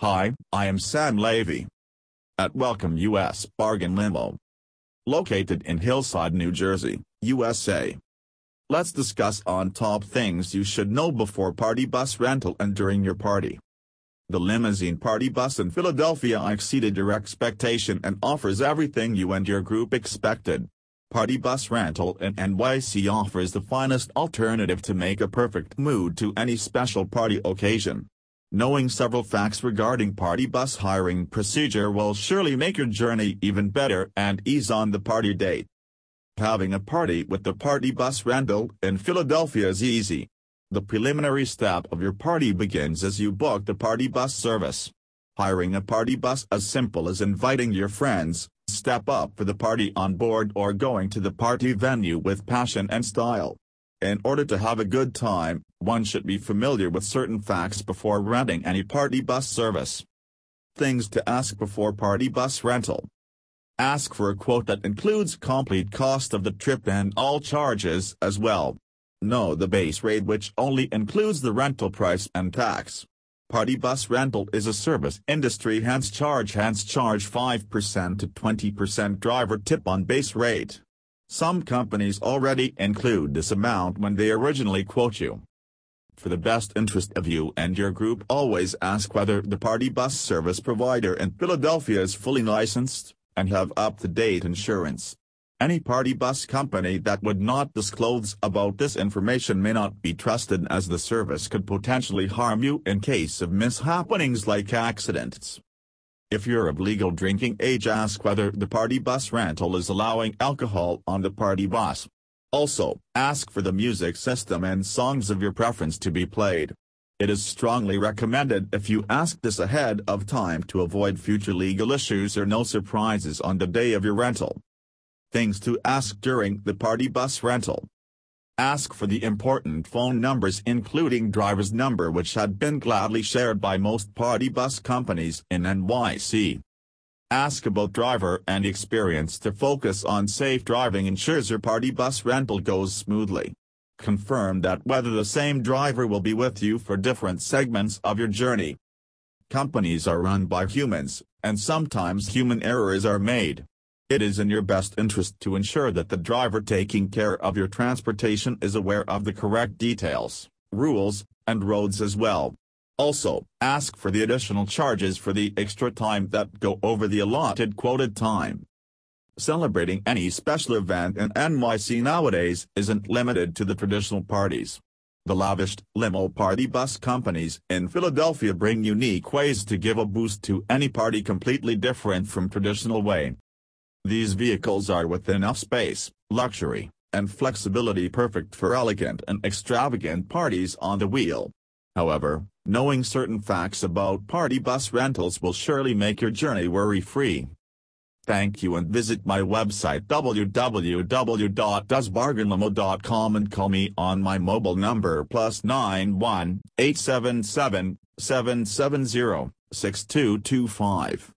Hi, I am Sam Levy. At Welcome US Bargain Limo. Located in Hillside, New Jersey, USA. Let's discuss on top things you should know before party bus rental and during your party. The limousine party bus in Philadelphia exceeded your expectation and offers everything you and your group expected. Party Bus Rental in NYC offers the finest alternative to make a perfect mood to any special party occasion. Knowing several facts regarding party bus hiring procedure will surely make your journey even better and ease on the party date. Having a party with the party bus rental in Philadelphia is easy. The preliminary step of your party begins as you book the party bus service. Hiring a party bus as simple as inviting your friends, step up for the party on board or going to the party venue with passion and style. In order to have a good time, one should be familiar with certain facts before renting any party bus service. Things to ask before party bus rental. Ask for a quote that includes complete cost of the trip and all charges as well. Know the base rate which only includes the rental price and tax. Party bus rental is a service industry hence charge hence charge 5% to 20% driver tip on base rate. Some companies already include this amount when they originally quote you. For the best interest of you and your group always ask whether the party bus service provider in Philadelphia is fully licensed, and have up-to-date insurance. Any party bus company that would not disclose about this information may not be trusted as the service could potentially harm you in case of mishappenings like accidents. If you're of legal drinking age ask whether the party bus rental is allowing alcohol on the party bus. Also, ask for the music system and songs of your preference to be played. It is strongly recommended if you ask this ahead of time to avoid future legal issues or no surprises on the day of your rental. Things to ask during the party bus rental. Ask for the important phone numbers including driver's number which had been gladly shared by most party bus companies in NYC. Ask about driver and experience to focus on safe driving ensures your party bus rental goes smoothly. Confirm that whether the same driver will be with you for different segments of your journey. Companies are run by humans, and sometimes human errors are made. It is in your best interest to ensure that the driver taking care of your transportation is aware of the correct details, rules, and roads as well. Also, ask for the additional charges for the extra time that go over the allotted quoted time. Celebrating any special event in NYC nowadays isn't limited to the traditional parties. The lavished limo party bus companies in Philadelphia bring unique ways to give a boost to any party completely different from traditional way. These vehicles are with enough space, luxury, and flexibility perfect for elegant and extravagant parties on the wheel. However, knowing certain facts about party bus rentals will surely make your journey worry-free. Thank you and visit my website www.usbargainlimo.com and call me on my mobile number plus 91 877 770 6225.